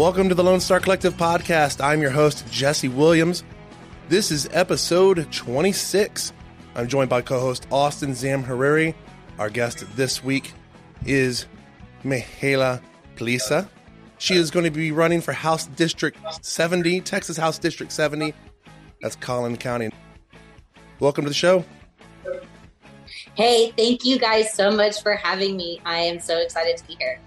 Welcome to the Lone Star Collective podcast. I'm your host, Jesse Williams. This is episode 26. I'm joined by co host Austin Zamhariri. Our guest this week is Mihaela Plesa. She is going to be running for House District 70, Texas House District 70. That's Collin County. Welcome to the show. Hey, thank you guys so much for having me. I am so excited to be here.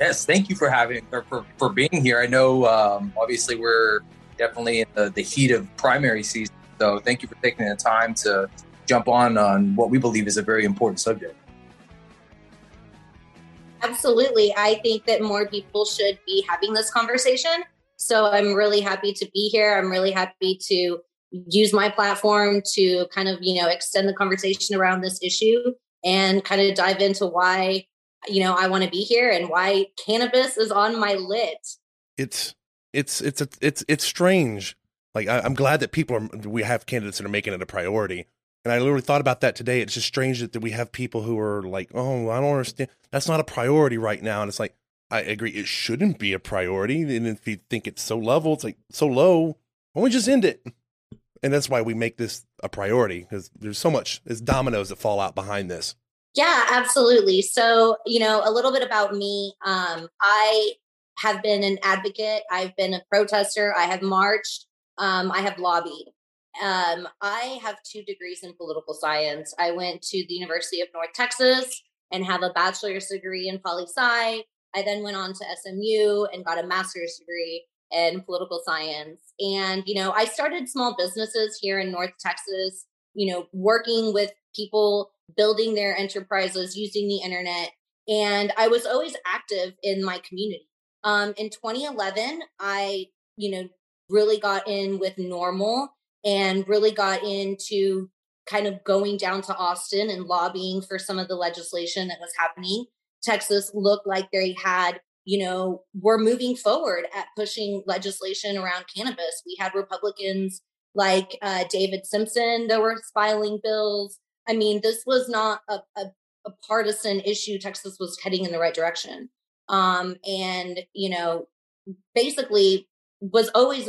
Yes, thank you for having or for, for being here. I know um, obviously we're definitely in the, the heat of primary season, so thank you for taking the time to jump on on what we believe is a very important subject. Absolutely. I think that more people should be having this conversation. So I'm really happy to be here. I'm really happy to use my platform to kind of, you know, extend the conversation around this issue and kind of dive into why you know, I want to be here and why cannabis is on my lit. It's it's it's it's it's strange. Like I, am glad that people are we have candidates that are making it a priority. And I literally thought about that today. It's just strange that that we have people who are like, "Oh, I don't understand. That's not a priority right now." And it's like, I agree, it shouldn't be a priority. And if you think it's so level, it's like so low. Why don't we just end it? And that's why we make this a priority because there's so much, there's dominoes that fall out behind this. Yeah, absolutely. So, you know, a little bit about me. Um, I have been an advocate. I've been a protester. I have marched. Um, I have lobbied. Um, I have two degrees in political science. I went to the University of North Texas and have a bachelor's degree in poli sci. I then went on to SMU and got a master's degree in political science. And, you know, I started small businesses here in North Texas, you know, working with people building their enterprises using the internet. And I was always active in my community. Um, in 2011, I, you know, really got in with NORML and really got into kind of going down to Austin and lobbying for some of the legislation that was happening. Texas looked like they had, you know, were moving forward at pushing legislation around cannabis. We had Republicans like uh, David Simpson that were filing bills. I mean, this was not a, a, a partisan issue. Texas was heading in the right direction. Um, and, you know, basically was always,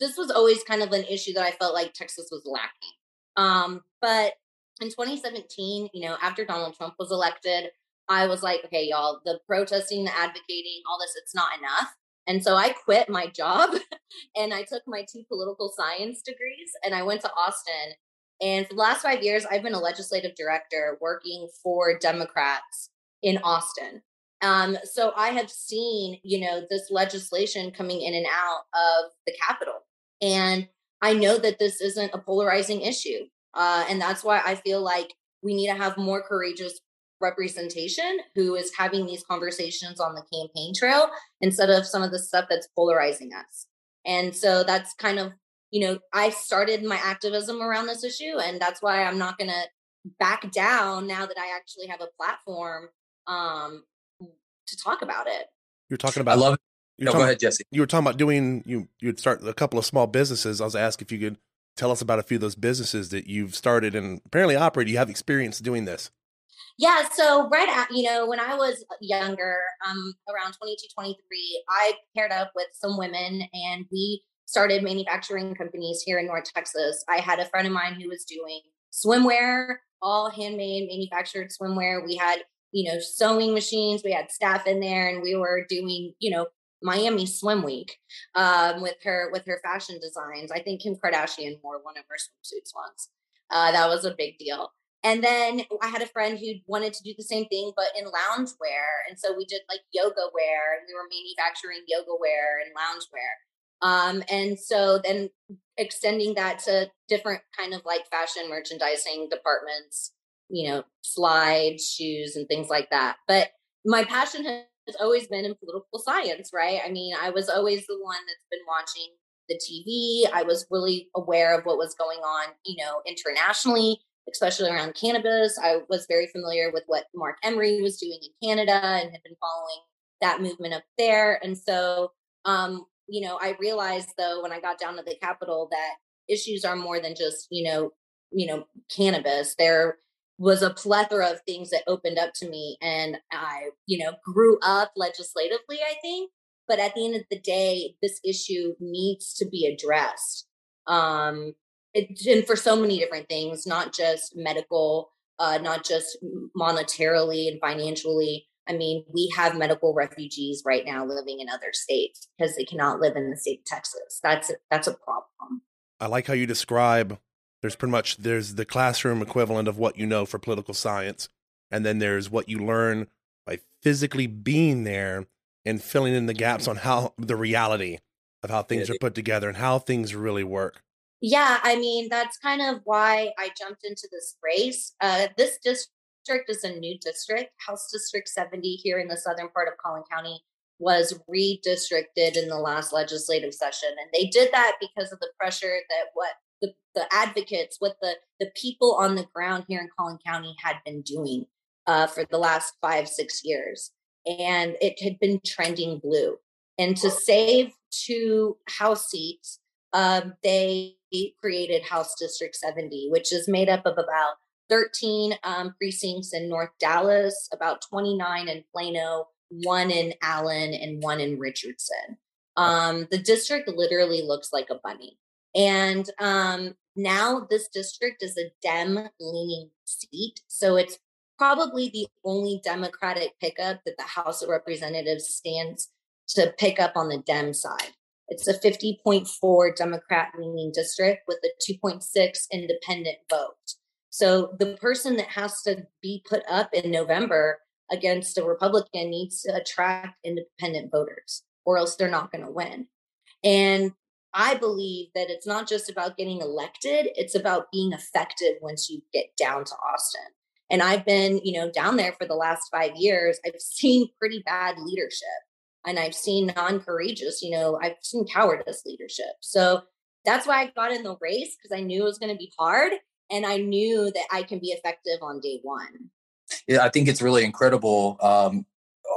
this was always kind of an issue that I felt like Texas was lacking. Um, but in 2017, you know, after Donald Trump was elected, I was like, okay, y'all, the protesting, the advocating, all this, it's not enough. And so I quit my job and I took my two political science degrees and I went to Austin and for the last five years, I've been a legislative director working for Democrats in Austin. Um, so I have seen, you know, this legislation coming in and out of the Capitol. And I know that this isn't a polarizing issue. Uh, and that's why I feel like we need to have more courageous representation who is having these conversations on the campaign trail instead of some of the stuff that's polarizing us. And so that's kind of you know, I started my activism around this issue, and that's why I'm not going to back down now that I actually have a platform um, to talk about it. You're talking about. I love it. You're no, talking, go ahead, Jesse. You were talking about doing you. You'd start a couple of small businesses. I was asked if you could tell us about a few of those businesses that you've started and apparently operate. You have experience doing this. Yeah, so right at, you know, when I was younger, um, around 22, 23, I paired up with some women and we started manufacturing companies here in North Texas. I had a friend of mine who was doing swimwear, all handmade manufactured swimwear. We had, you know, sewing machines, we had staff in there, and we were doing, you know, Miami Swim Week um, with her with her fashion designs. I think Kim Kardashian wore one of her swimsuits once. Uh, that was a big deal. And then I had a friend who wanted to do the same thing, but in loungewear. And so we did like yoga wear, and we were manufacturing yoga wear and loungewear. Um, and so then extending that to different kind of like fashion merchandising departments, you know, slides, shoes, and things like that. But my passion has always been in political science, right? I mean, I was always the one that's been watching the TV. I was really aware of what was going on, you know, internationally, especially around cannabis. I was very familiar with what Marc Emery was doing in Canada and had been following that movement up there. And so um, you know, I realized though when I got down to the Capitol that issues are more than just, you know, you know, cannabis. There was a plethora of things that opened up to me and I, you know, grew up legislatively, I think. but at the end of the day, this issue needs to be addressed. Um, it, and for so many different things, not just medical, uh, not just monetarily and financially. I mean, we have medical refugees right now living in other states because they cannot live in the state of Texas. That's a, that's a problem. I like how you describe. There's pretty much there's the classroom equivalent of what you know for political science, and then there's what you learn by physically being there and filling in the gaps on how the reality of how things are put together and how things really work. Yeah, I mean, that's kind of why I jumped into this race. Uh, this district is a new district. House District 70 here in the southern part of Collin County was redistricted in the last legislative session. And they did that because of the pressure that what the, the advocates, what the, the people on the ground here in Collin County had been doing uh, for the last five, six years and it had been trending blue. And to save two House seats, um, they created House District 70, which is made up of about 13 um, precincts in North Dallas, about 29 in Plano, one in Allen, and one in Richardson. Um, the district literally looks like a bunny. And um, now this district is a Dem leaning seat. So it's probably the only Democratic pickup that the House of Representatives stands to pick up on the Dem side. It's a 50.4 Democrat leaning district with a 2.6 independent vote. So the person that has to be put up in November against a Republican needs to attract independent voters, or else they're not going to win. And I believe that it's not just about getting elected, it's about being effective once you get down to Austin. And I've been, you know, down there for the last five years. I've seen pretty bad leadership and I've seen non courageous, you know, I've seen cowardice leadership. So that's why I got in the race because I knew it was going to be hard and I knew that I can be effective on day one. Yeah, I think it's really incredible. Um,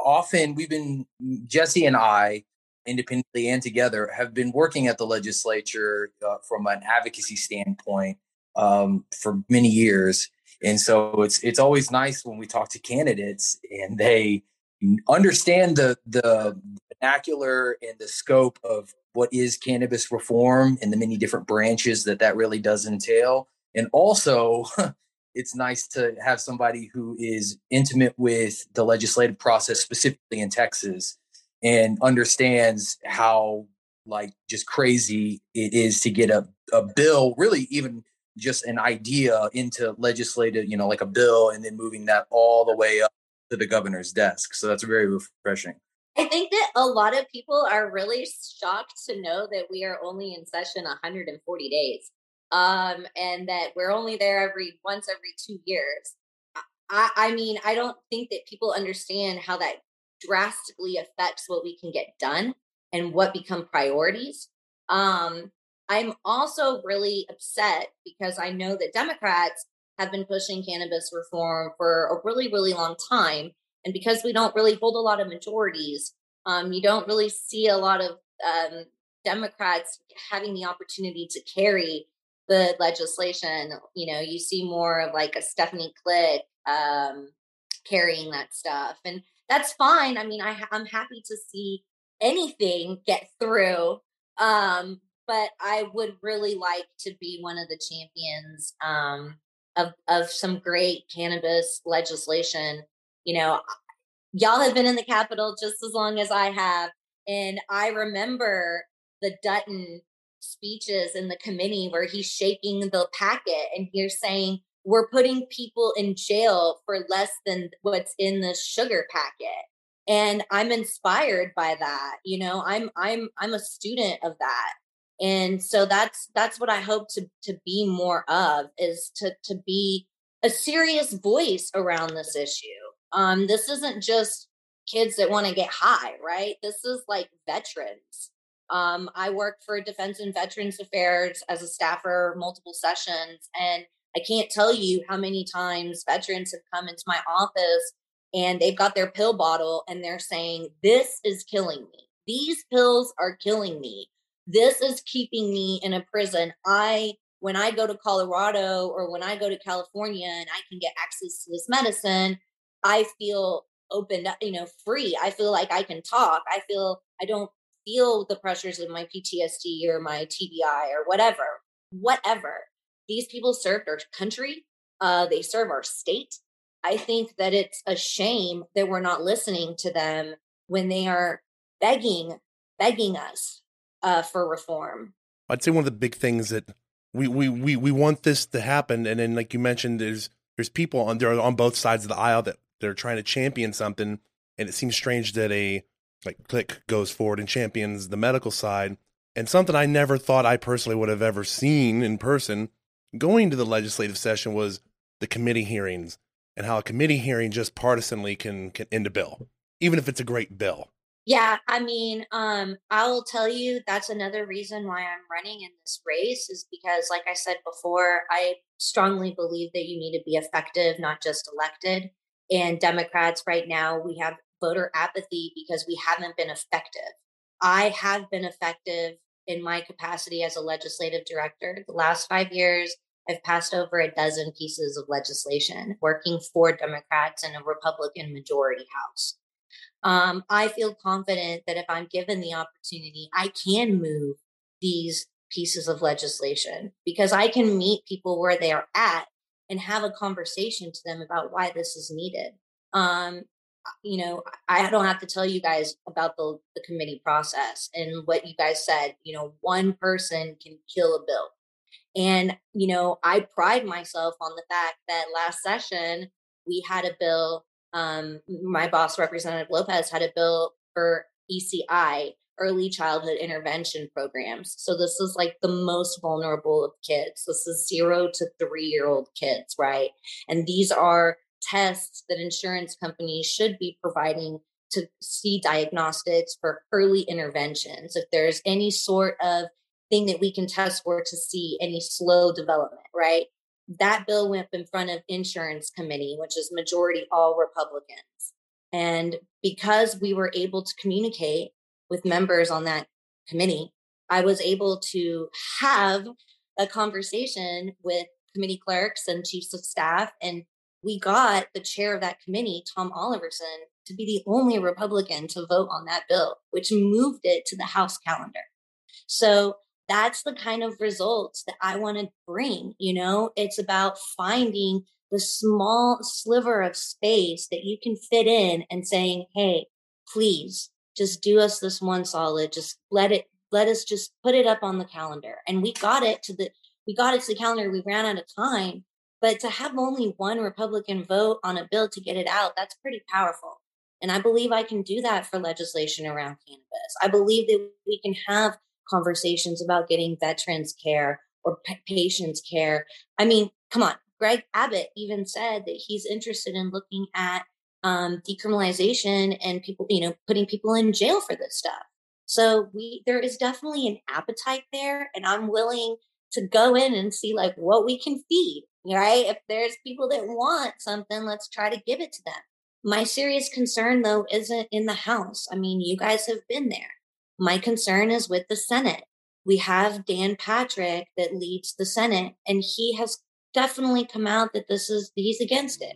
often we've been, Jesse and I, independently and together, have been working at the legislature uh, from an advocacy standpoint um, for many years. And so it's it's always nice when we talk to candidates and they understand the the vernacular and the scope of what is cannabis reform and the many different branches that that really does entail. And also, it's nice to have somebody who is intimate with the legislative process, specifically in Texas, and understands how like just crazy it is to get a, a bill really even just an idea into legislative, you know, like a bill, and then moving that all the way up to the governor's desk. So that's very refreshing. I think that a lot of people are really shocked to know that we are only in session 140 days, um, and that we're only there every once every two years. I, I mean, I don't think that people understand how that drastically affects what we can get done and what become priorities. Um, I'm also really upset because I know that Democrats have been pushing cannabis reform for a really, really long time. And because we don't really hold a lot of majorities, um, you don't really see a lot of um, Democrats having the opportunity to carry the legislation. You know, you see more of like a Stephanie Klick um, carrying that stuff. And that's fine. I mean, I, I'm happy to see anything get through. Um, but I would really like to be one of the champions um, of of some great cannabis legislation. You know, y'all have been in the Capitol just as long as I have, and I remember the Dutton speeches in the committee where he's shaking the packet and he's saying we're putting people in jail for less than what's in the sugar packet. And i'm inspired by that you know i'm i'm i'm a student of that. And so that's that's what i hope to to be more of is to to be a serious voice around this issue. Um this isn't just kids that want to get high right? This is like veterans um i worked for defense and veterans affairs as a staffer multiple sessions and i can't tell you how many times veterans have come into my office and they've got their pill bottle and they're saying this is killing me these pills are killing me this is keeping me in a prison. I, when I go to Colorado or when I go to California and I can get access to this medicine, I feel opened up, you know, free. I feel like I can talk. I feel I don't feel the pressures of my PTSD or my TBI or whatever, whatever. These people served our country. Uh, they serve our state. I think that it's a shame that we're not listening to them when they are begging, begging us uh, for reform. I'd say one of the big things that we, we, we, we want this to happen. And then, like you mentioned, there's, there's people on there on both sides of the aisle that they're trying to champion something. And it seems strange that a like Klick goes forward and champions the medical side. And something I never thought I personally would have ever seen in person going to the legislative session was the committee hearings and how a committee hearing just partisanly can can end a bill, even if it's a great bill. Yeah, I mean, um, I will tell you that's another reason why I'm running in this race is because, like I said before, I strongly believe that you need to be effective, not just elected. And Democrats right now, we have voter apathy because we haven't been effective. I have been effective in my capacity as a legislative director. The last five years, I've passed over a dozen pieces of legislation working for Democrats in a Republican majority House. Um, I feel confident that if I'm given the opportunity, I can move these pieces of legislation because I can meet people where they are at and have a conversation to them about why this is needed. Um, you know, I don't have to tell you guys about the, the committee process and what you guys said. You know, one person can kill a bill. And, you know, I pride myself on the fact that last session we had a bill. Um, my boss, Representative Lopez, had a bill for ECI, early childhood intervention programs. So this is like the most vulnerable of kids. This is zero to three year old kids, right? And these are tests that insurance companies should be providing to see diagnostics for early interventions. If there's any sort of thing that we can test for to see any slow development, right? That bill went up in front of insurance committee, which is majority all Republicans. And because we were able to communicate with members on that committee, I was able to have a conversation with committee clerks and chiefs of staff and we got the chair of that committee, Tom Oliverson, to be the only Republican to vote on that bill, which moved it to the House calendar. So that's the kind of results that I want to bring. You know, it's about finding the small sliver of space that you can fit in and saying, hey, please just do us this one solid. Just let it, let us just put it up on the calendar. And we got it to the, we got it to the calendar. We ran out of time, but to have only one Republican vote on a bill to get it out, that's pretty powerful. And I believe I can do that for legislation around cannabis. I believe that we can have conversations about getting veterans care or patients care. I mean, come on. Greg Abbott even said that he's interested in looking at um, decriminalization and people, you know, putting people in jail for this stuff. So we, there is definitely an appetite there, and I'm willing to go in and see like what we can feed right? If there's people that want something, let's try to give it to them. My serious concern, though, isn't in the House. I mean, you guys have been there. My concern is with the Senate. We have Dan Patrick that leads the Senate, and he has definitely come out that this is, he's against it.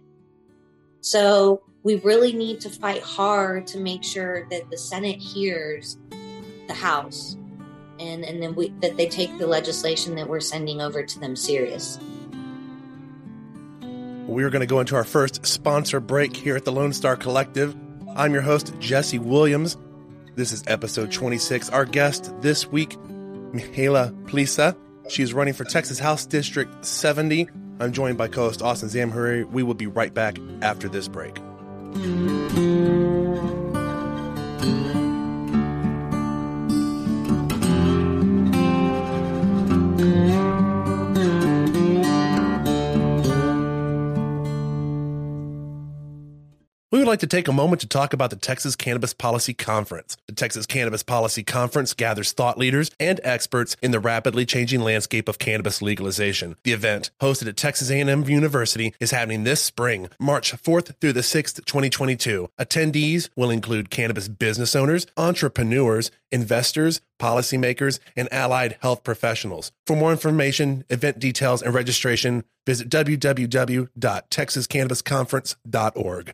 So we really need to fight hard to make sure that the Senate hears the House and, and then we, that they take the legislation that we're sending over to them serious. We're going to go into our first sponsor break here at the Lone Star Collective. I'm your host, Jesse Williams. This is episode 26. Our guest this week, Mihaela Plesa. She's running for Texas House District 70. I'm joined by co host Austin Zamhariri. We will be right back after this break. Like to take a moment to talk about the Texas Cannabis Policy Conference. The Texas Cannabis Policy Conference gathers thought leaders and experts in the rapidly changing landscape of cannabis legalization. The event, hosted at Texas A&M University, is happening this spring, March 4th through the 6th, 2022. Attendees will include cannabis business owners, entrepreneurs, investors, policymakers, and allied health professionals. For more information, event details, and registration, visit www.texascannabisconference.org.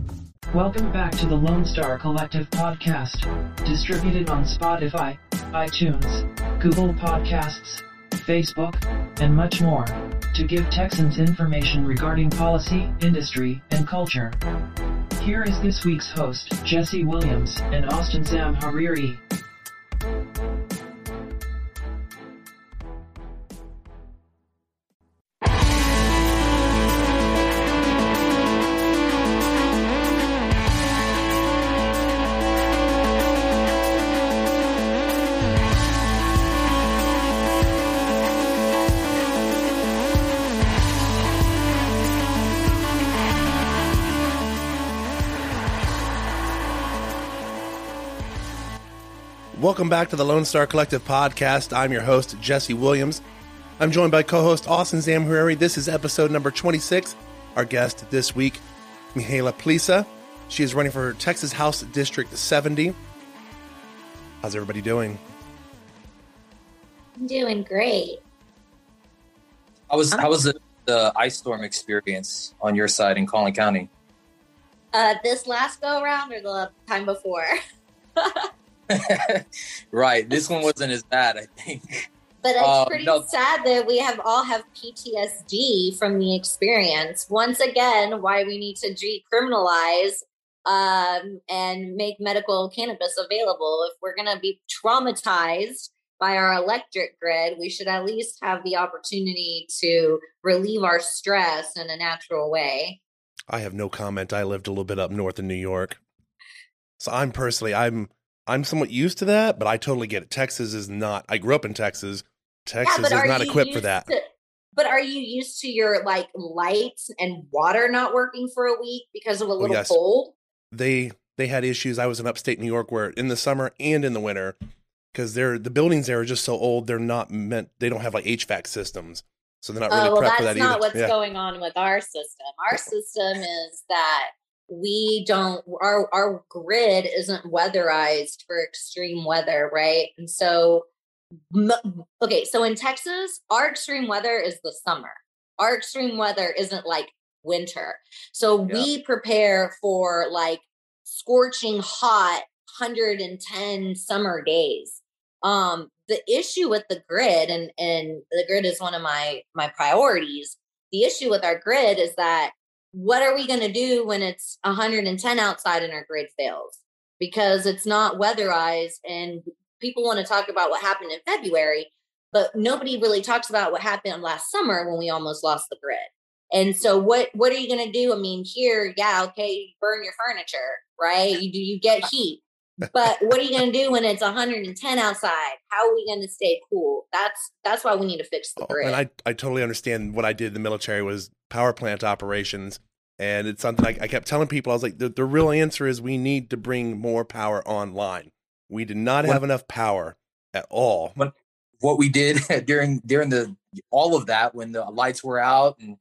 Welcome back to the Lone Star Collective podcast, distributed on Spotify, iTunes, Google Podcasts, Facebook, and much more, to give Texans information regarding policy, industry, and culture. Here is this week's host, Jesse Williams and Austin Zamhariri. Welcome back to the Lone Star Collective podcast. I'm your host, Jesse Williams. I'm joined by co host Austin Zamhariri. This is episode number 26. Our guest this week, Mihaela Plesa. She is running for Texas House District 70. How's everybody doing? I'm doing great. How was how was the, the ice storm experience on your side in Collin County? Uh, this last go around or the time before? right, this one wasn't as bad, I think. But it's Uh, pretty no. sad that we have all have PTSD from the experience. Once again, why we need to decriminalize um, and make medical cannabis available. If we're going to be traumatized by our electric grid, we should at least have the opportunity to relieve our stress in a natural way. I have no comment. I lived a little bit up north in New York. So I'm personally I'm I'm somewhat used to that, but I totally get it. Texas is not I grew up in Texas. Texas is not equipped for that. to- but are you used to your like lights and water not working for a week because of a oh, little Oh, yes. cold? they they had issues. I was in upstate New York where in the summer and in the winter, because they're the buildings there are just so old, they're not meant. They don't have like HVAC systems, so they're not oh, really oh, well, prepped that's for that not either. what's yeah. going on with our system. Our system is that we don't our our grid isn't weatherized for extreme weather, right? And so, okay, so in Texas, our extreme weather is the summer. Our extreme weather isn't like winter. So Yeah. we prepare for like scorching hot 110 summer days um the issue with the grid and and the grid is one of my my priorities the issue with our grid is that what are we going to do when it's 110 outside and our grid fails? Because it's not weatherized and people want to talk about what happened in february but nobody really talks about what happened last summer when we almost lost the grid. And so what what are you going to do? I mean here yeah okay burn your furniture right? You do you get uh, heat but what are you going to do when it's 110 outside how are we going to stay cool that's that's why we need to fix the Oh, grid and I I totally understand what I did in the military was power plant operations, and it's something I, I kept telling people. I was like, the, the real answer is we need to bring more power online. We did not What- have enough power at all. what we did during during the all of that when the lights were out and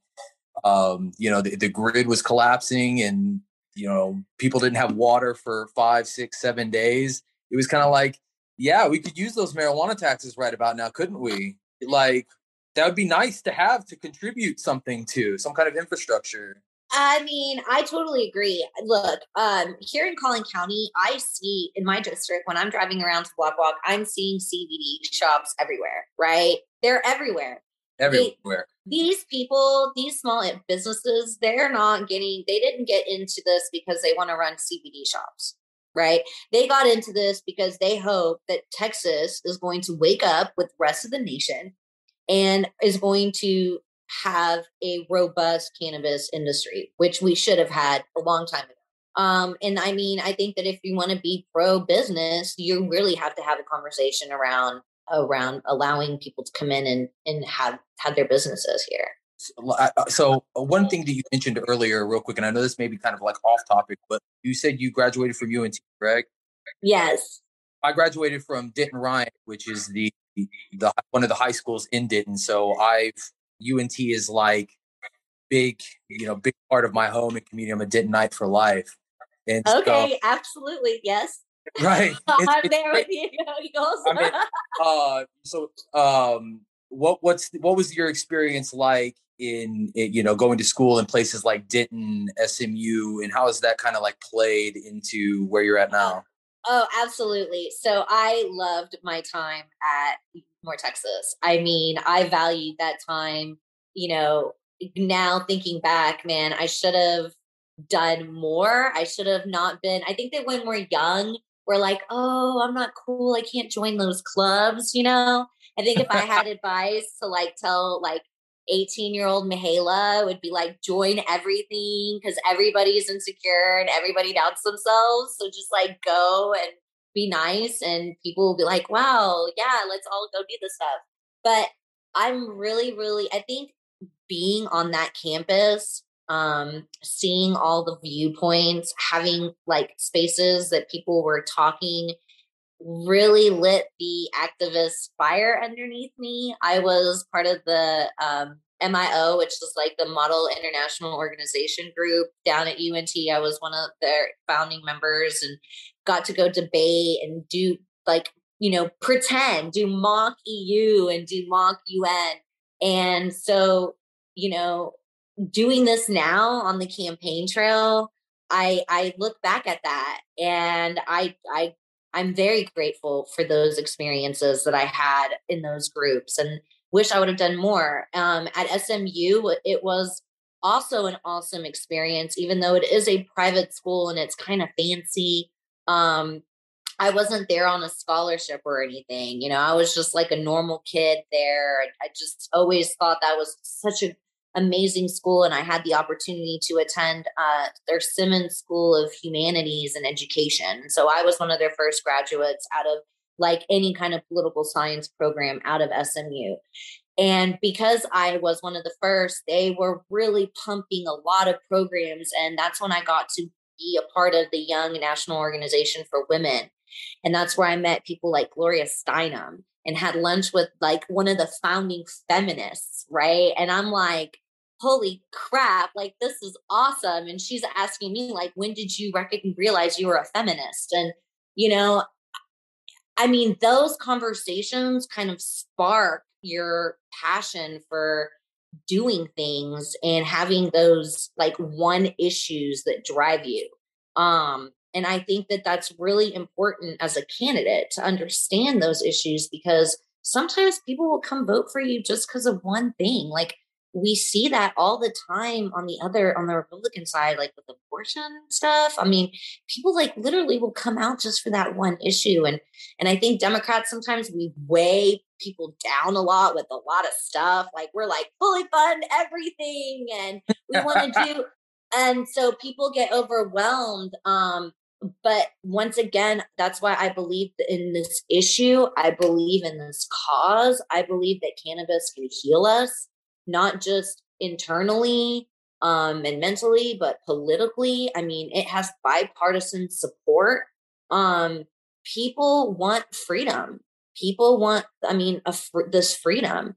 um you know the, the grid was collapsing and you know people didn't have water for five six seven days it was kind of like yeah we could use those marijuana taxes right about now couldn't we like that would be nice to have to contribute something to some kind of infrastructure I mean, I totally agree. Look, um, here in Collin County, I see in my district when I'm driving around to Block Walk, I'm seeing CBD shops everywhere, right? They're everywhere. Everywhere These people, these small businesses, they're not getting, they didn't get into this because they want to run CBD shops, right? They got into this because they hope that Texas is going to wake up with the rest of the nation and is going to have a robust cannabis industry, which we should have had a long time ago. Um, and I mean, I think that if you want to be pro business, you really have to have a conversation around around allowing people to come in and and have have their businesses here. so one thing that you mentioned earlier, real quick, and I know this may be kind of like off topic, but you said you graduated from UNT, correct? Yes. I graduated from Denton Ryan, which is the the one of the high schools in Denton. So I've UNT is like big, you know, big part of my home and community. I'm a Dentonite for life. And okay, so, absolutely, yes. Right, it's, I'm it's there with you. I mean, uh, so um, what what's what was your experience like in, in you know going to school in places like Denton, SMU, and how has that kind of like played into where you're at now? Oh, absolutely. So I loved my time at North Texas. I mean, I valued that time. You know, now thinking back, man, I should have done more. I should have not been. I think that when we're young, we're like, oh, I'm not cool. I can't join those clubs, you know? I think if I had advice to like tell like 18 year old Mihaela would be like, join everything because everybody's insecure and everybody doubts themselves. So just like go and be nice, and people will be like, wow, yeah, let's all go do this stuff. But I'm really, really, I think being on that campus, um, seeing all the viewpoints, having like spaces that people were talking really lit the activist fire underneath me. I was part of the um, MIO, which is like the Model International Organization group down at UNT. I was one of their founding members and got to go debate and do like, you know, pretend, do mock EU and do mock UN. And so, you know, doing this now on the campaign trail, I I look back at that and I I I'm very grateful for those experiences that I had in those groups and wish I would have done more. Um, at SMU, it was also an awesome experience, even though it is a private school and it's kind of fancy. Um, I wasn't there on a scholarship or anything. You know, I was just like a normal kid there. I just always thought that was such a amazing school and I had the opportunity to attend uh, their Simmons School of Humanities and Education. So I was one of their first graduates out of like any kind of political science program out of SMU. And because I was one of the first, they were really pumping a lot of programs. And that's when I got to be a part of the Young National Organization for Women. And that's where I met people like Gloria Steinem and had lunch with like one of the founding feminists, right? And I'm like, holy crap, like this is awesome. And she's asking me, like, when did you recognize, realize you were a feminist? And, you know, I mean, those conversations kind of spark your passion for doing things and having those like one issues that drive you. Um, and I think that that's really important as a candidate to understand those issues because sometimes people will come vote for you just because of one thing. Like we see that all the time on the other on the republican side like with abortion stuff. I mean people like literally will come out just for that one issue. And and i think democrats sometimes we weigh people down a lot with a lot of stuff. Like we're like fully fund everything and we want to do and so people get overwhelmed um but once again that's why i believe in this issue i believe in this cause i believe that cannabis can heal us not just internally um, and mentally, but politically. I mean, it has bipartisan support. Um, people want freedom. People want, I mean, a, this freedom.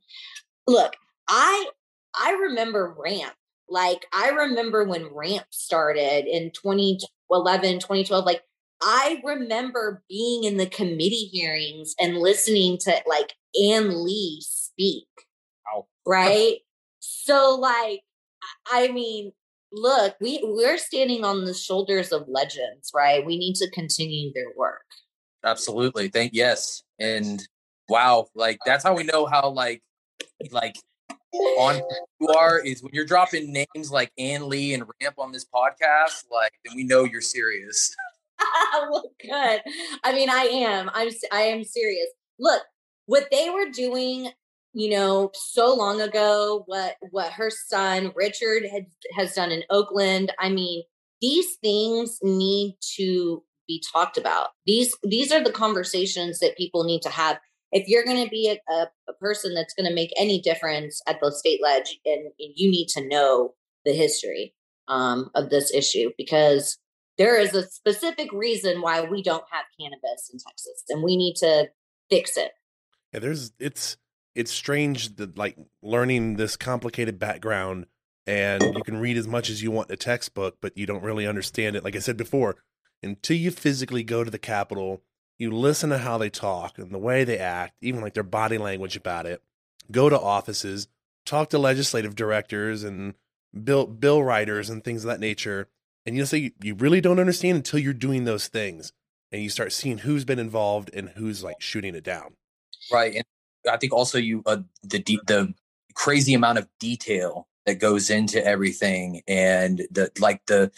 Look, I I remember RAMP. Like I remember when RAMP started in 2011, 2012. Like I remember being in the committee hearings and listening to like Ann Lee speak Oh. right? so like I mean, look, we we're standing on the shoulders of legends, right? We need to continue their work. Absolutely. Thank yes. And wow, like that's how we know how like like on you are is when you're dropping names like Ann Lee and RAMP on this podcast, like then we know you're serious. well, good. I mean, I am. I'm. I am serious. Look, what they were doing you know so long ago what what her son richard had has done in oakland i mean these things need to be talked about these these are the conversations that people need to have if you're going to be a, a, a, person that's going to make any difference at the state ledge, and, and you need to know the history um, of this issue because there is a specific reason why we don't have cannabis in Texas, and we need to fix it. Yeah, there's it's it's strange that like learning this complicated background and you can read as much as you want in a textbook, but you don't really understand it. Like I said before, until you physically go to the Capitol, you listen to how they talk and the way they act, even like their body language about it. Go to offices, talk to legislative directors and bill bill writers and things of that nature, and you'll say you really don't understand until you're doing those things and you start seeing who's been involved and who's like shooting it down. Right, and I think also you uh, the the crazy amount of detail that goes into everything and the like the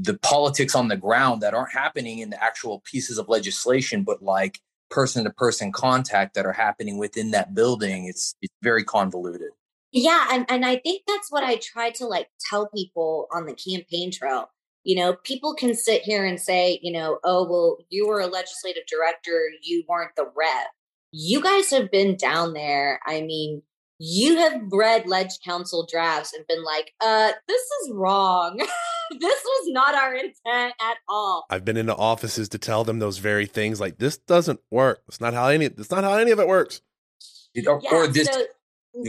the politics on the ground that aren't happening in the actual pieces of legislation but like person to person contact that are happening within that building it's it's very convoluted. Yeah and, and i think that's what i try to like tell people on the campaign trail. You know people can sit here and say you know oh well you were a legislative director you weren't the rep. You guys have been down there i mean you have read ledge council drafts and been like, uh, this is wrong. this was not our intent at all. I've been into offices to tell them those very things like this doesn't work. It's not how any it's not how any of it works. Or, yeah, or this so,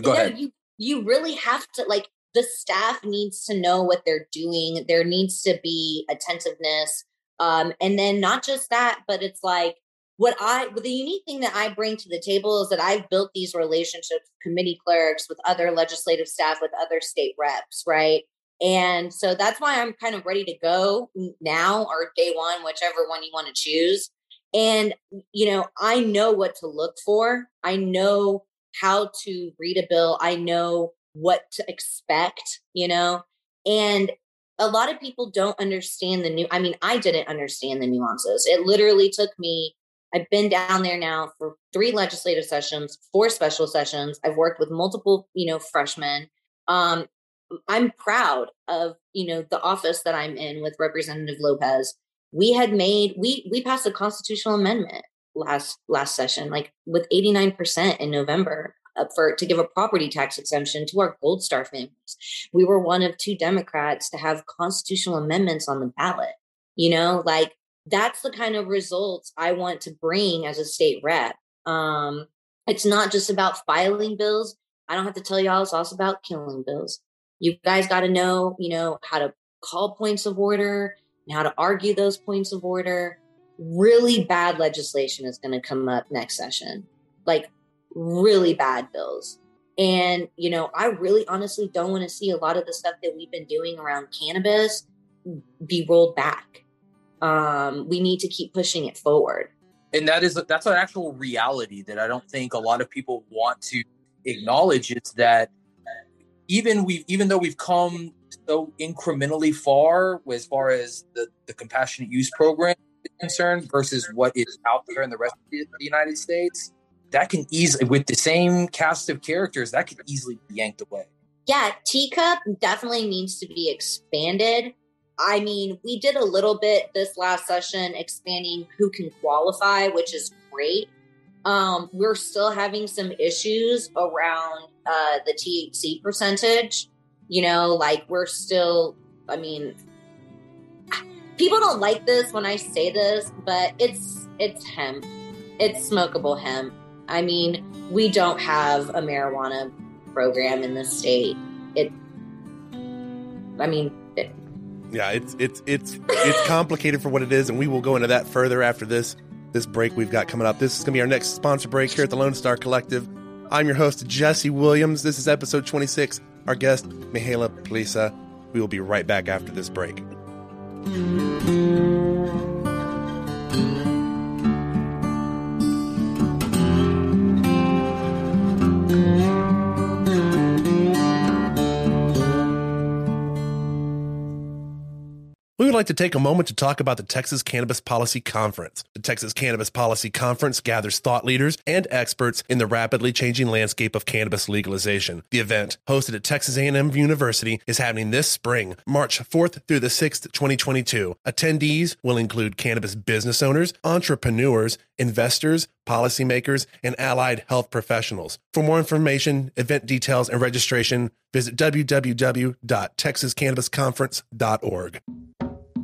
go ahead. You you really have to like the staff needs to know what they're doing. There needs to be attentiveness. Um, and then not just that, but it's like what I the unique thing that I bring to the table is that I've built these relationships, committee clerks, with other legislative staff, with other state reps, right? And so that's why I'm kind of ready to go now or day one, whichever one you want to choose. And, you know, I know what to look for. I know how to read a bill. I know what to expect, you know, and a lot of people don't understand the new. I mean, I didn't understand the nuances. It literally took me I've been down there now for three legislative sessions, four special sessions. I've worked with multiple, you know, freshmen. Um, I'm proud of, you know, the office that I'm in with Representative Lopez. We had made we we passed a constitutional amendment last last session, like with 89% in November for to give a property tax exemption to our Gold Star families. We were one of two Democrats to have constitutional amendments on the ballot. You know, like that's the kind of results I want to bring as a state rep. Um, it's not just about filing bills. I don't have to tell y'all, it's also about killing bills. You guys got to know, you know, how to call points of order and how to argue those points of order. Really bad legislation is going to come up next session, like really bad bills. And, you know, I really honestly don't want to see a lot of the stuff that we've been doing around cannabis be rolled back um, we need to keep pushing it forward. And that is that's an actual reality that i don't think a lot of people want to acknowledge is that even we even though we've come so incrementally far as far as the, the compassionate use program is concerned versus what is out there in the rest of the united states that can easily with the same cast of characters that could easily be yanked away. Yeah TCUP definitely needs to be expanded I mean, we did a little bit this last session expanding who can qualify, which is great. Um, we're still having some issues around uh, the THC percentage. You know, like we're still, I mean, people don't like this when I say this, but it's it's hemp. It's smokable hemp. I mean, we don't have a marijuana program in the state. It I mean, yeah, it's it's it's it's complicated for what it is, and we will go into that further after this this break we've got coming up. This is going to be our next sponsor break here at the Lone Star Collective. I'm your host Jesse Williams. This is episode 26. Our guest Mihaela Plesa. We will be right back after this break. Like to take a moment to talk about the Texas Cannabis Policy Conference. The Texas Cannabis Policy Conference gathers thought leaders and experts in the rapidly changing landscape of cannabis legalization. The event, hosted at Texas A&M University, is happening this spring, March 4th through the 6th, 2022. Attendees will include cannabis business owners, entrepreneurs, investors, policymakers, and allied health professionals. For more information, event details, and registration, visit www.texascannabisconference.org.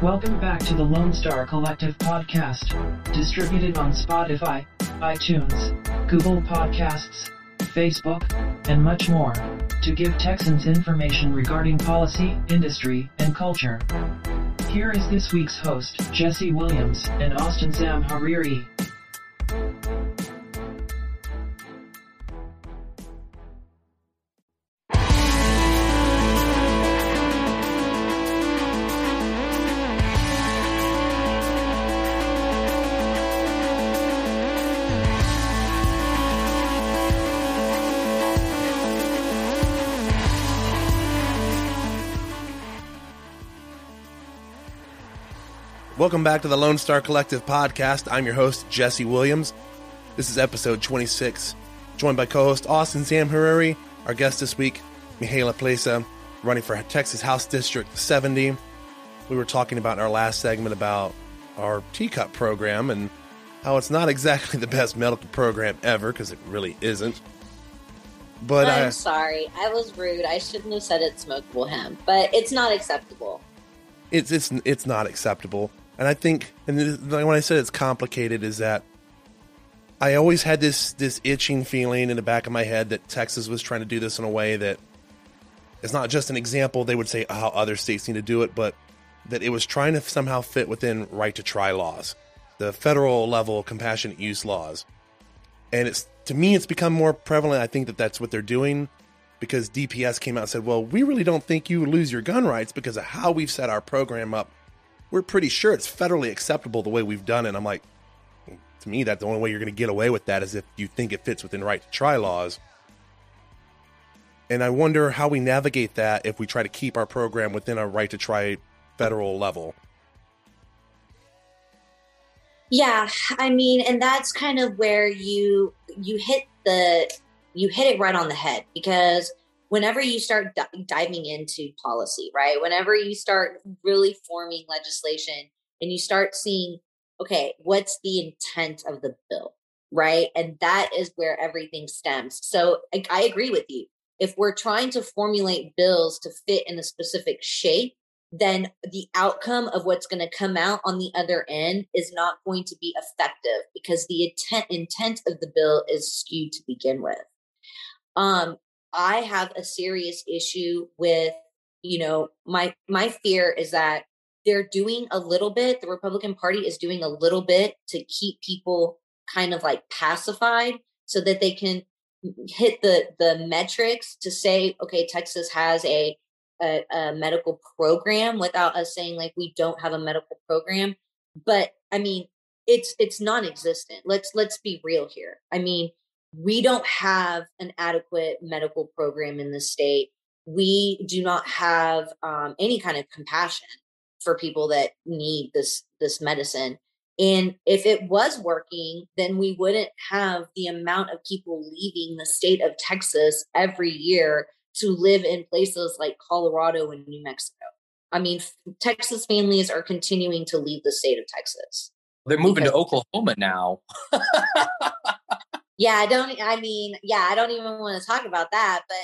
Welcome back to the Lone Star Collective podcast, distributed on Spotify, iTunes, Google Podcasts, Facebook, and much more, to give Texans information regarding policy, industry, and culture. Here is this week's host, Jesse Williams and Austin Zamhariri. Welcome back to the Lone Star Collective podcast. I'm your host, Jesse Williams. This is episode 26, joined by co host Austin Zamhariri. Our guest this week, Mihaela Plesa, running for Texas House District 70. We were talking about in our last segment about our TCUP program and how it's not exactly the best medical program ever, because it really isn't. But I'm I, sorry. I was rude. I shouldn't have said it's smokable hemp, but it's not acceptable. it's it's it's not acceptable. And I think, and this- when I said it's complicated, is that I always had this this itching feeling in the back of my head that Texas was trying to do this in a way that it's not just an example. They would say how other states need to do it, but that it was trying to somehow fit within right to try laws, the federal level compassionate use laws. And it's to me, it's become more prevalent. I think that that's what they're doing because DPS came out and said, "Well, we really don't think you lose your gun rights because of how we've set our program up. We're pretty sure it's federally acceptable the way we've done it." And I'm like, to me, that the only way you're going to get away with that is if you think it fits within right to try laws. And I wonder how we navigate that if we try to keep our program within a right to try federal level. Yeah, I mean, and that's kind of where you you hit the you hit it right on the head because whenever you start di- diving into policy, right? Whenever you start really forming legislation and you start seeing, okay, what's the intent of the bill, right? And that is where everything stems. So I, I agree with you. If we're trying to formulate bills to fit in a specific shape, then the outcome of what's going to come out on the other end is not going to be effective because the intent intent of the bill is skewed to begin with. Um, I have a serious issue with, you know, my my fear is that they're doing a little bit. The Republican Party is doing a little bit to keep people kind of like pacified so that they can hit the the metrics to say, okay, Texas has a a, a medical program without us saying like we don't have a medical program. But I mean, it's it's non-existent. Let's let's be real here. I mean, we don't have an adequate medical program in the state. We do not have um, any kind of compassion for people that need this this medicine. And if it was working, then we wouldn't have the amount of people leaving the state of Texas every year to live in places like Colorado and New Mexico. I mean, Texas families are continuing to leave the state of Texas. They're moving to Oklahoma now. Yeah, I don't I mean, yeah, I don't even want to talk about that, but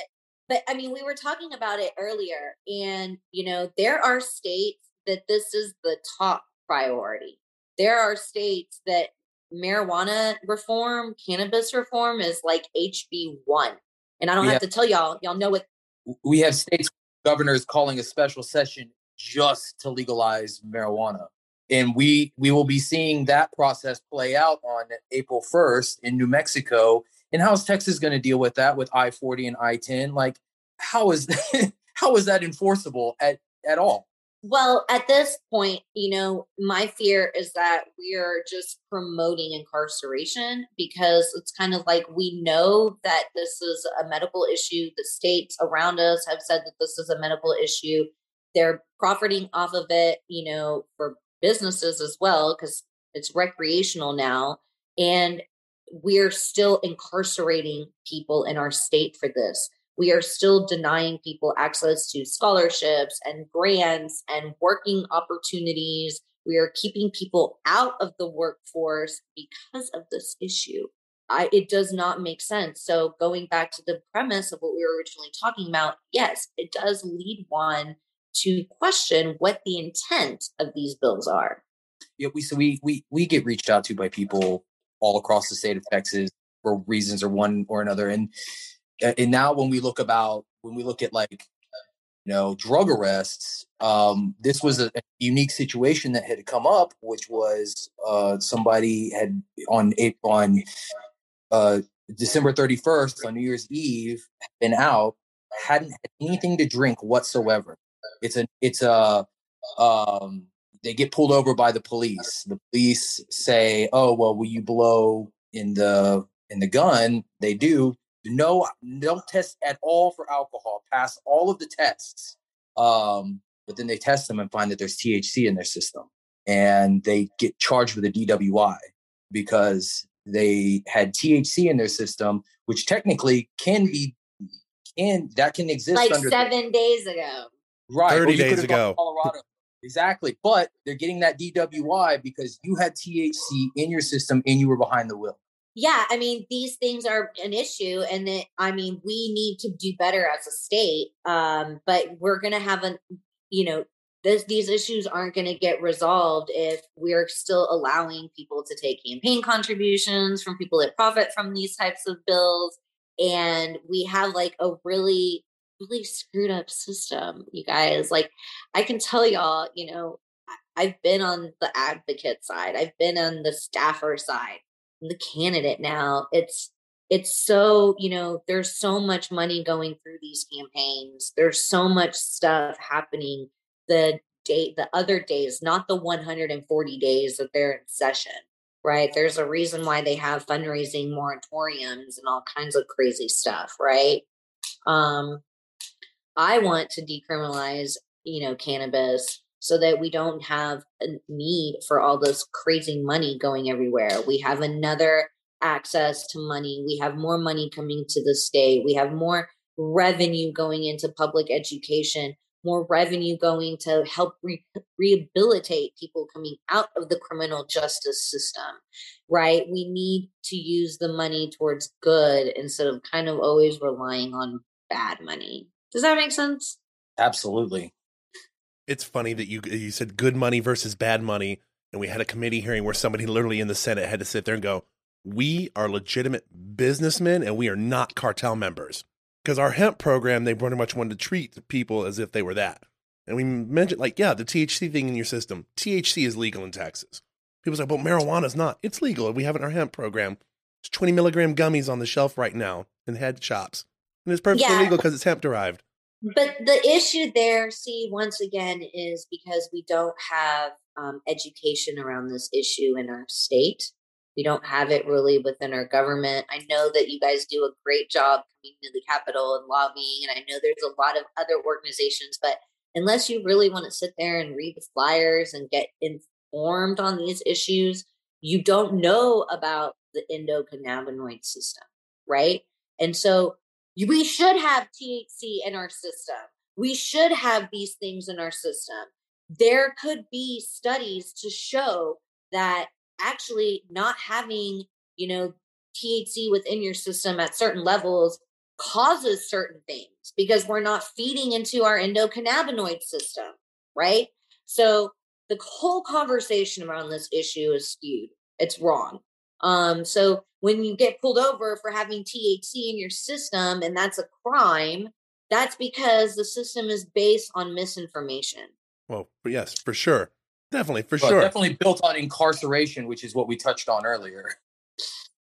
but I mean, we were talking about it earlier and you know, there are states that this is the top priority. There are states that marijuana reform, cannabis reform is like HB1. And I don't We have have- to tell y'all, y'all know what we have states governors calling a special session just to legalize marijuana. And we we will be seeing that process play out on April 1st in New Mexico. And how's Texas going to deal with that with I-40 and I-10? Like, how is how is that enforceable at at all? Well, at this point, you know, my fear is that we are just promoting incarceration because it's kind of like we know that this is a medical issue. The states around us have said that this is a medical issue. They're profiting off of it, you know, for businesses as well, because it's recreational now. And we're still incarcerating people in our state for this we are still denying people access to scholarships and grants and working opportunities. We are keeping people out of the workforce because of this issue. I, it does not make sense. So, going back to the premise of what we were originally talking about, yes, it does lead one to question what the intent of these bills are. Yeah, we so we we we get reached out to by people all across the state of Texas for reasons or one or another, and and now when we look about when we look at like you know drug arrests um, this was a, unique situation that had come up which was uh, somebody had on on uh, december 31st on new year's eve been out hadn't had anything to drink whatsoever it's a it's a um, they get pulled over by the police. The police say oh well will you blow in the in the gun? They do. No no test at all for alcohol. Pass all of the tests um, but then they test them and find that there's thc in their system. And they get charged with a dwi because they had thc in their system which technically can be can that can exist like seven the, days ago right 30 days ago colorado exactly but they're getting that dwi because you had thc in your system and you were behind the wheel yeah, I mean, these things are an issue, and that I mean, we need to do better as a state. Um, but we're gonna have a, you know, this, these issues aren't going to get resolved if we're still allowing people to take campaign contributions from people that profit from these types of bills, and we have like a really, really screwed up system, you guys. Like, I can tell y'all, you know, I've been on the advocate side, I've been on the staffer side the candidate now. It's it's so you know there's so much money going through these campaigns. There's so much stuff happening the day the other days, not the 140 days that they're in session. Right? There's a reason why they have fundraising moratoriums and all kinds of crazy stuff. Right? Um, I want to decriminalize you know cannabis so that we don't have a need for all this crazy money going everywhere. We have another access to money. We have more money coming to the state. We have more revenue going into public education, more revenue going to help re- rehabilitate people coming out of the criminal justice system, right? We need to use the money towards good instead of kind of always relying on bad money. Does that make sense? Absolutely it's funny that you you said good money versus bad money, and we had a committee hearing where somebody literally in the Senate had to sit there and go, "We are legitimate businessmen, and we are not cartel members." Because our hemp program, they pretty much wanted to treat people as if they were that. And we mentioned, like, yeah, the THC thing in your system. THC is legal in Texas. People say, well, marijuana's not. It's legal. We have it in our hemp program. It's 20 milligram gummies on the shelf right now in head shops. And it's perfectly yeah. legal because it's hemp derived. But the issue there, see, once again, is because we don't have um, education around this issue in our state. We don't have it really within our government. I know that you guys do a great job coming to the Capitol and lobbying, and I know there's a lot of other organizations, but unless you really want to sit there and read the flyers and get informed on these issues, you don't know about the endocannabinoid system, right? And so we should have THC in our system. We should have these things in our system. There could be studies to show that actually not having, you know, THC within your system at certain levels causes certain things because we're not feeding into our endocannabinoid system, right? So the whole conversation around this issue is skewed. It's wrong. Um, so when you get pulled over for having THC in your system and that's a crime, that's because the system is based on misinformation. Well, yes, for sure. Definitely, for But sure. Definitely built on incarceration, which is what we touched on earlier.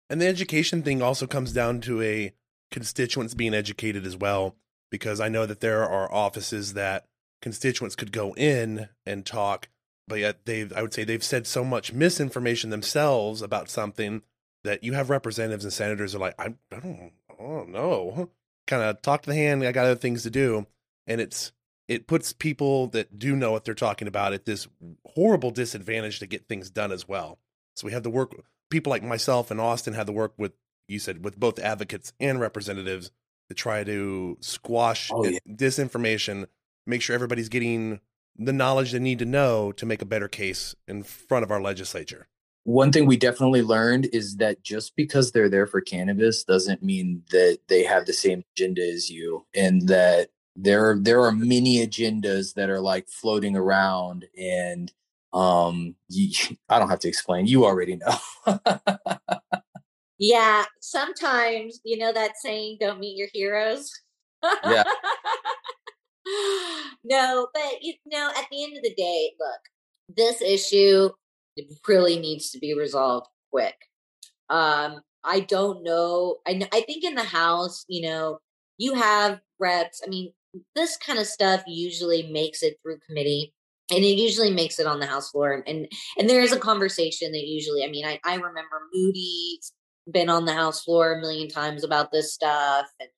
And the education thing also comes down to a constituents being educated as well, because I know that there are offices that constituents could go in and talk, but yet they've, I would say they've said so much misinformation themselves about something that you have representatives and senators are like, I, I don't, I don't know, kind of talk to the hand. I got other things to do, and it's it puts people that do know what they're talking about at this horrible disadvantage to get things done as well. So we have to work people like myself and Austin had to work with you said with both advocates and representatives to try to squash Oh, yeah. disinformation, make sure everybody's getting the knowledge they need to know to make a better case in front of our legislature. One thing we definitely learned is that just because they're there for cannabis doesn't mean that they have the same agenda as you, and that there there are many agendas that are like floating around, and um, you, I don't have to explain. You already know. Yeah, sometimes you know that saying, "Don't meet your heroes." Yeah. no, but you know, at the end of the day, look, this issue really needs to be resolved quick. Um, I don't know. I I think in the House, you know, you have reps. I mean, this kind of stuff usually makes it through committee and it usually makes it on the house floor and and there is a conversation that usually i mean i, I remember moody's been on the house floor a million times about this stuff and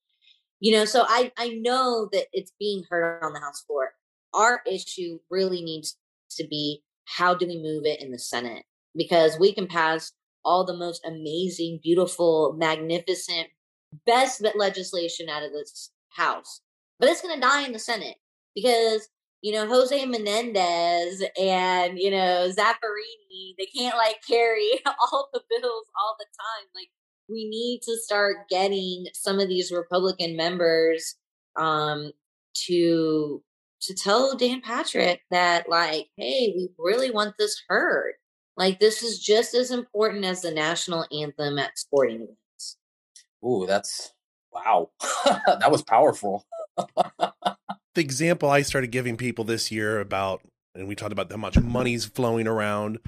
you know so i i know that it's being heard on the house floor our issue really needs to be how do we move it in the senate because we can pass all the most amazing beautiful magnificent best legislation out of this house but it's going to die in the senate because you know, Jose Menendez and, you know, Zaffirini, they can't like carry all the bills all the time. Like, we need to start getting some of these Republican members um to to tell Dan Patrick that like, hey, we really want this heard. Like this is just as important as the national anthem at sporting events. Ooh, that's wow. that was powerful. the example I started giving people this year about, and we talked about how much money's flowing around,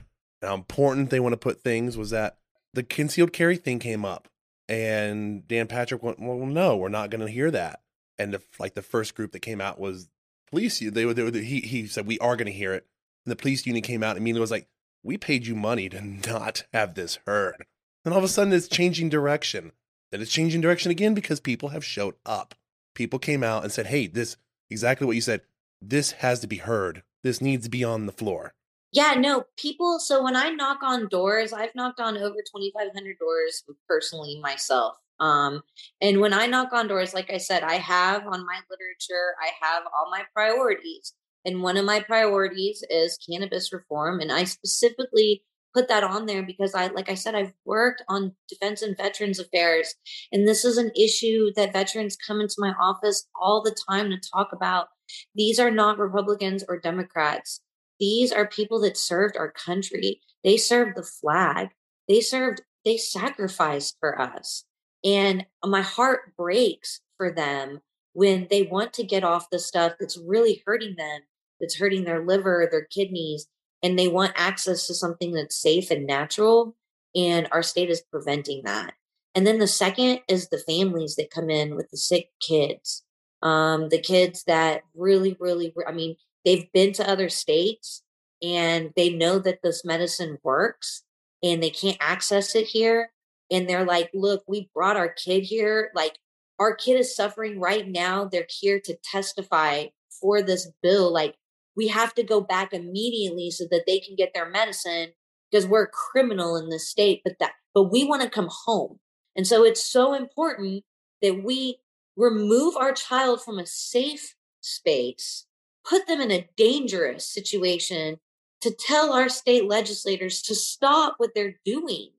how important they want to put things, was that the concealed carry thing came up, and Dan Patrick went, "Well, no, we're not going to hear that." And the, like the first group that came out was police. They were, they were he he said we are going to hear it, and the police union came out and immediately was like, "We paid you money to not have this heard." And all of a sudden, it's changing direction. Then it's changing direction again because people have showed up. People came out and said, "Hey, this." exactly what you said. This has to be heard. This needs to be on the floor. Yeah, no, people. So when I knock on doors, I've knocked on over 2,500 doors personally myself. Um, and when I knock on doors, like I said, I have on my literature, I have all my priorities. And one of my priorities is cannabis reform. And I specifically put that on there because I, like I said, I've worked on defense and veterans affairs. And this is an issue that veterans come into my office all the time to talk about. These are not Republicans or Democrats. These are people that served our country. They served the flag. They served, they sacrificed for us. And my heart breaks for them when they want to get off the stuff that's really hurting them, that's hurting their liver, their kidneys, and they want access to something that's safe and natural. And our state is preventing that. And then the second is the families that come in with the sick kids, um, the kids that really, really, I mean, they've been to other states and they know that this medicine works and they can't access it here. And they're like, look, we brought our kid here. Like, our kid is suffering right now. They're here to testify for this bill. Like, we have to go back immediately so that they can get their medicine because we're a criminal in this state but that but we want to come home and so it's so important that we remove our child from a safe space put them in a dangerous situation to tell our state legislators to stop what they're doing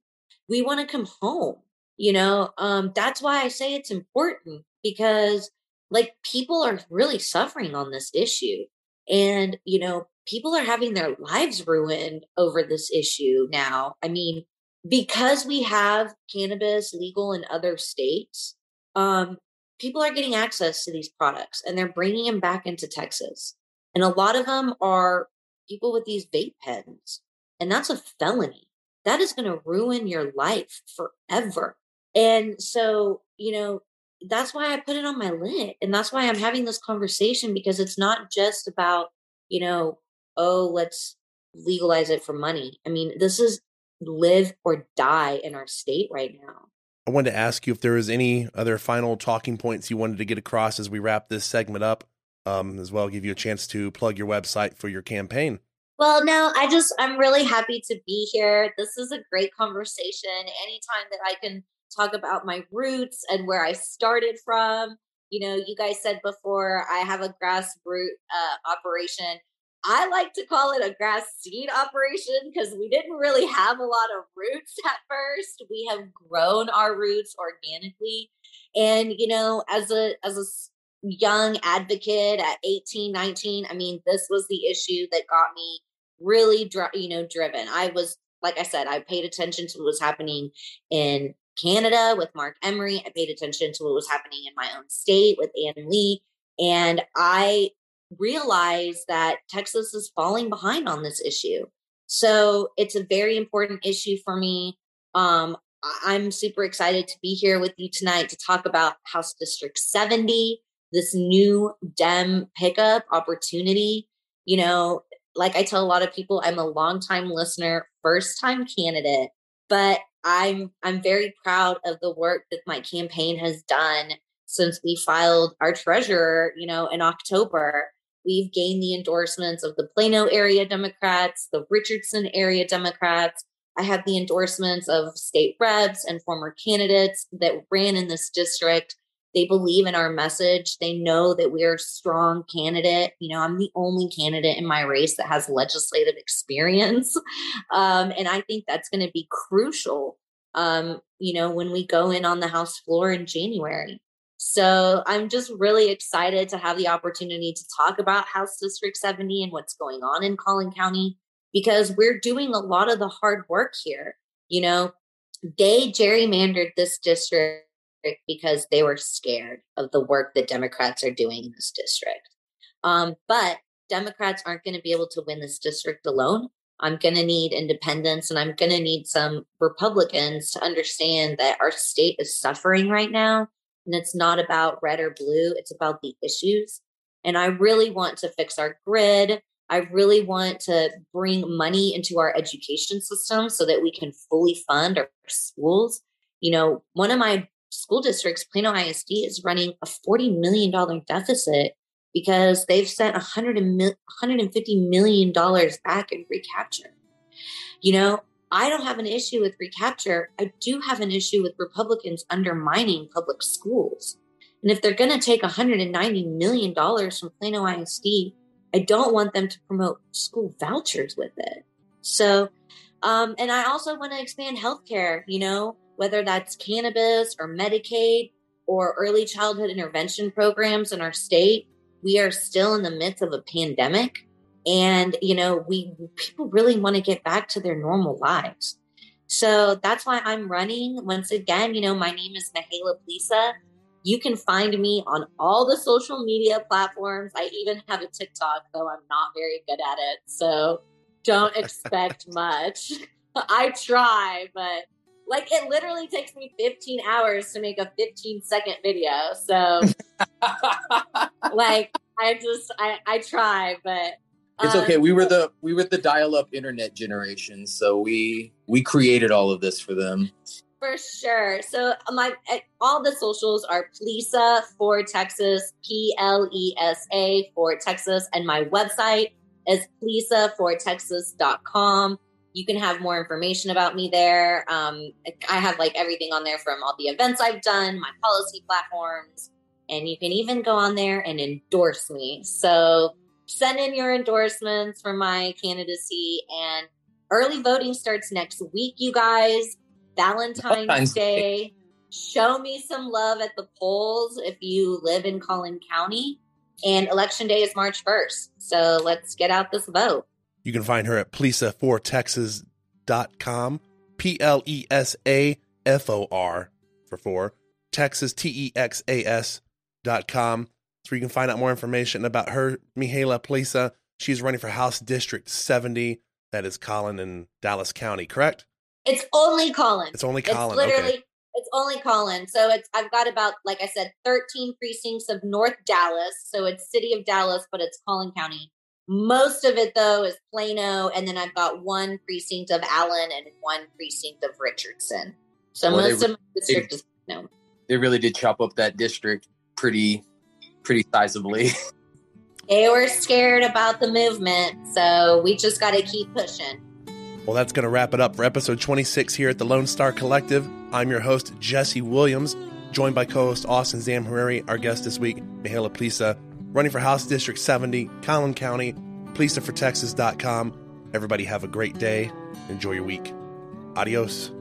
we want to come home you know um that's why i say it's important because like people are really suffering on this issue and, you know, people are having their lives ruined over this issue now. I mean, because we have cannabis legal in other states, um, people are getting access to these products and they're bringing them back into Texas. And a lot of them are people with these vape pens. And that's a felony. That is going to ruin your life forever. And so, you know, that's why I put it on my list. And that's why I'm having this conversation because it's not just about, you know, oh, let's legalize it for money. I mean, this is live or die in our state right now. I wanted to ask you if there was any other final talking points you wanted to get across as we wrap this segment up, um, as well give you a chance to plug your website for your campaign. Well, no, I just I'm really happy to be here. This is a great conversation. Anytime that I can talk about my roots and where I started from. You know, you guys said before I have a grassroots uh, operation. I like to call it a grass seed operation because we didn't really have a lot of roots at first. We have grown our roots organically. And, you know, as a, as a young advocate at 18, 19, I mean, this was the issue that got me really, you know, driven. I was, like I said, I paid attention to what was happening in Canada with Marc Emery. I paid attention to what was happening in my own state with Ann Lee. And I realized that Texas is falling behind on this issue. So it's a very important issue for me. Um, I'm super excited to be here with you tonight to talk about House District 70, this new Dem pickup opportunity. You know, like I tell a lot of people, I'm a long-time listener, first time candidate, but I'm I'm very proud of the work that my campaign has done since we filed our treasurer, you know, in October. We've gained the endorsements of the Plano area Democrats, the Richardson area Democrats. I have the endorsements of state reps and former candidates that ran in this district. They believe in our message. They know that we're a strong candidate. You know, I'm the only candidate in my race that has legislative experience. Um, and I think that's going to be crucial, um, you know, when we go in on the House floor in January. So I'm just really excited to have the opportunity to talk about House District 70 and what's going on in Collin County because we're doing a lot of the hard work here. You know, they gerrymandered this district because they were scared of the work that Democrats are doing in this district. Um, but Democrats aren't going to be able to win this district alone. I'm going to need independents and I'm going to need some Republicans to understand that our state is suffering right now and it's not about red or blue, it's about the issues. And I really want to fix our grid. I really want to bring money into our education system so that we can fully fund our schools. You know, one of my school districts, Plano ISD, is running a $40 million deficit because they've sent $150 million back in recapture. You know, I don't have an issue with recapture. I do have an issue with Republicans undermining public schools. And if they're going to take $190 million from Plano ISD, I don't want them to promote school vouchers with it. So, um, and I also want to expand healthcare, you know, whether that's cannabis or Medicaid or early childhood intervention programs in our state. We are still in the midst of a pandemic. And you know we people really want to get back to their normal lives. So that's why i'm running. Once again you know my name is Mihaela Plesa you can find me on all the social media platforms. I even have a tiktok though i'm not very good at it. So don't expect much. I try but like it literally takes me 15 hours to make a 15 second video so like i just i i try but it's okay. Um, we were the we were the dial-up internet generation, so we we created all of this for them. For sure. So my eh, all the socials are Plesa for Texas, P L E S A for Texas, and my website is plesafortexas.com. You can have more information about me there. Um, I have like everything on there from all the events I've done, my policy platforms, and you can even go on there and endorse me. So send in your endorsements for my candidacy. And early voting starts next week, you guys. Valentine's, Valentine's Day. Day. Show me some love at the polls if you live in Collin County. And election day is March 1st. So let's get out this vote. You can find her at plesafortexas.com. P L E S A F O R for four. Texas, T E X A S dot com where you can find out more information about her, Mihaela Plesa. She's running for House District 70. That is Collin in Dallas County, correct? It's only Collin. It's only It's Collin. literally okay. it's only Collin. So it's I've got about like I said, 13 precincts of North Dallas. So it's city of Dallas, but it's Collin County. Most of it though is Plano, and then I've got one precinct of Allen and one precinct of Richardson. So Well, most re- of my district is Plano. They really did chop up that district pretty, pretty sizably. They were scared about the movement, so we just got to keep pushing. Well, that's going to wrap it up for episode 26 here at the Lone Star Collective. I'm your host, Jesse Williams, joined by co host Austin Zamhariri, our guest this week, Mihaela Plesa, running for House District 70, Collin County, plesafortexas.com. Everybody have a great day. Enjoy your week. Adios.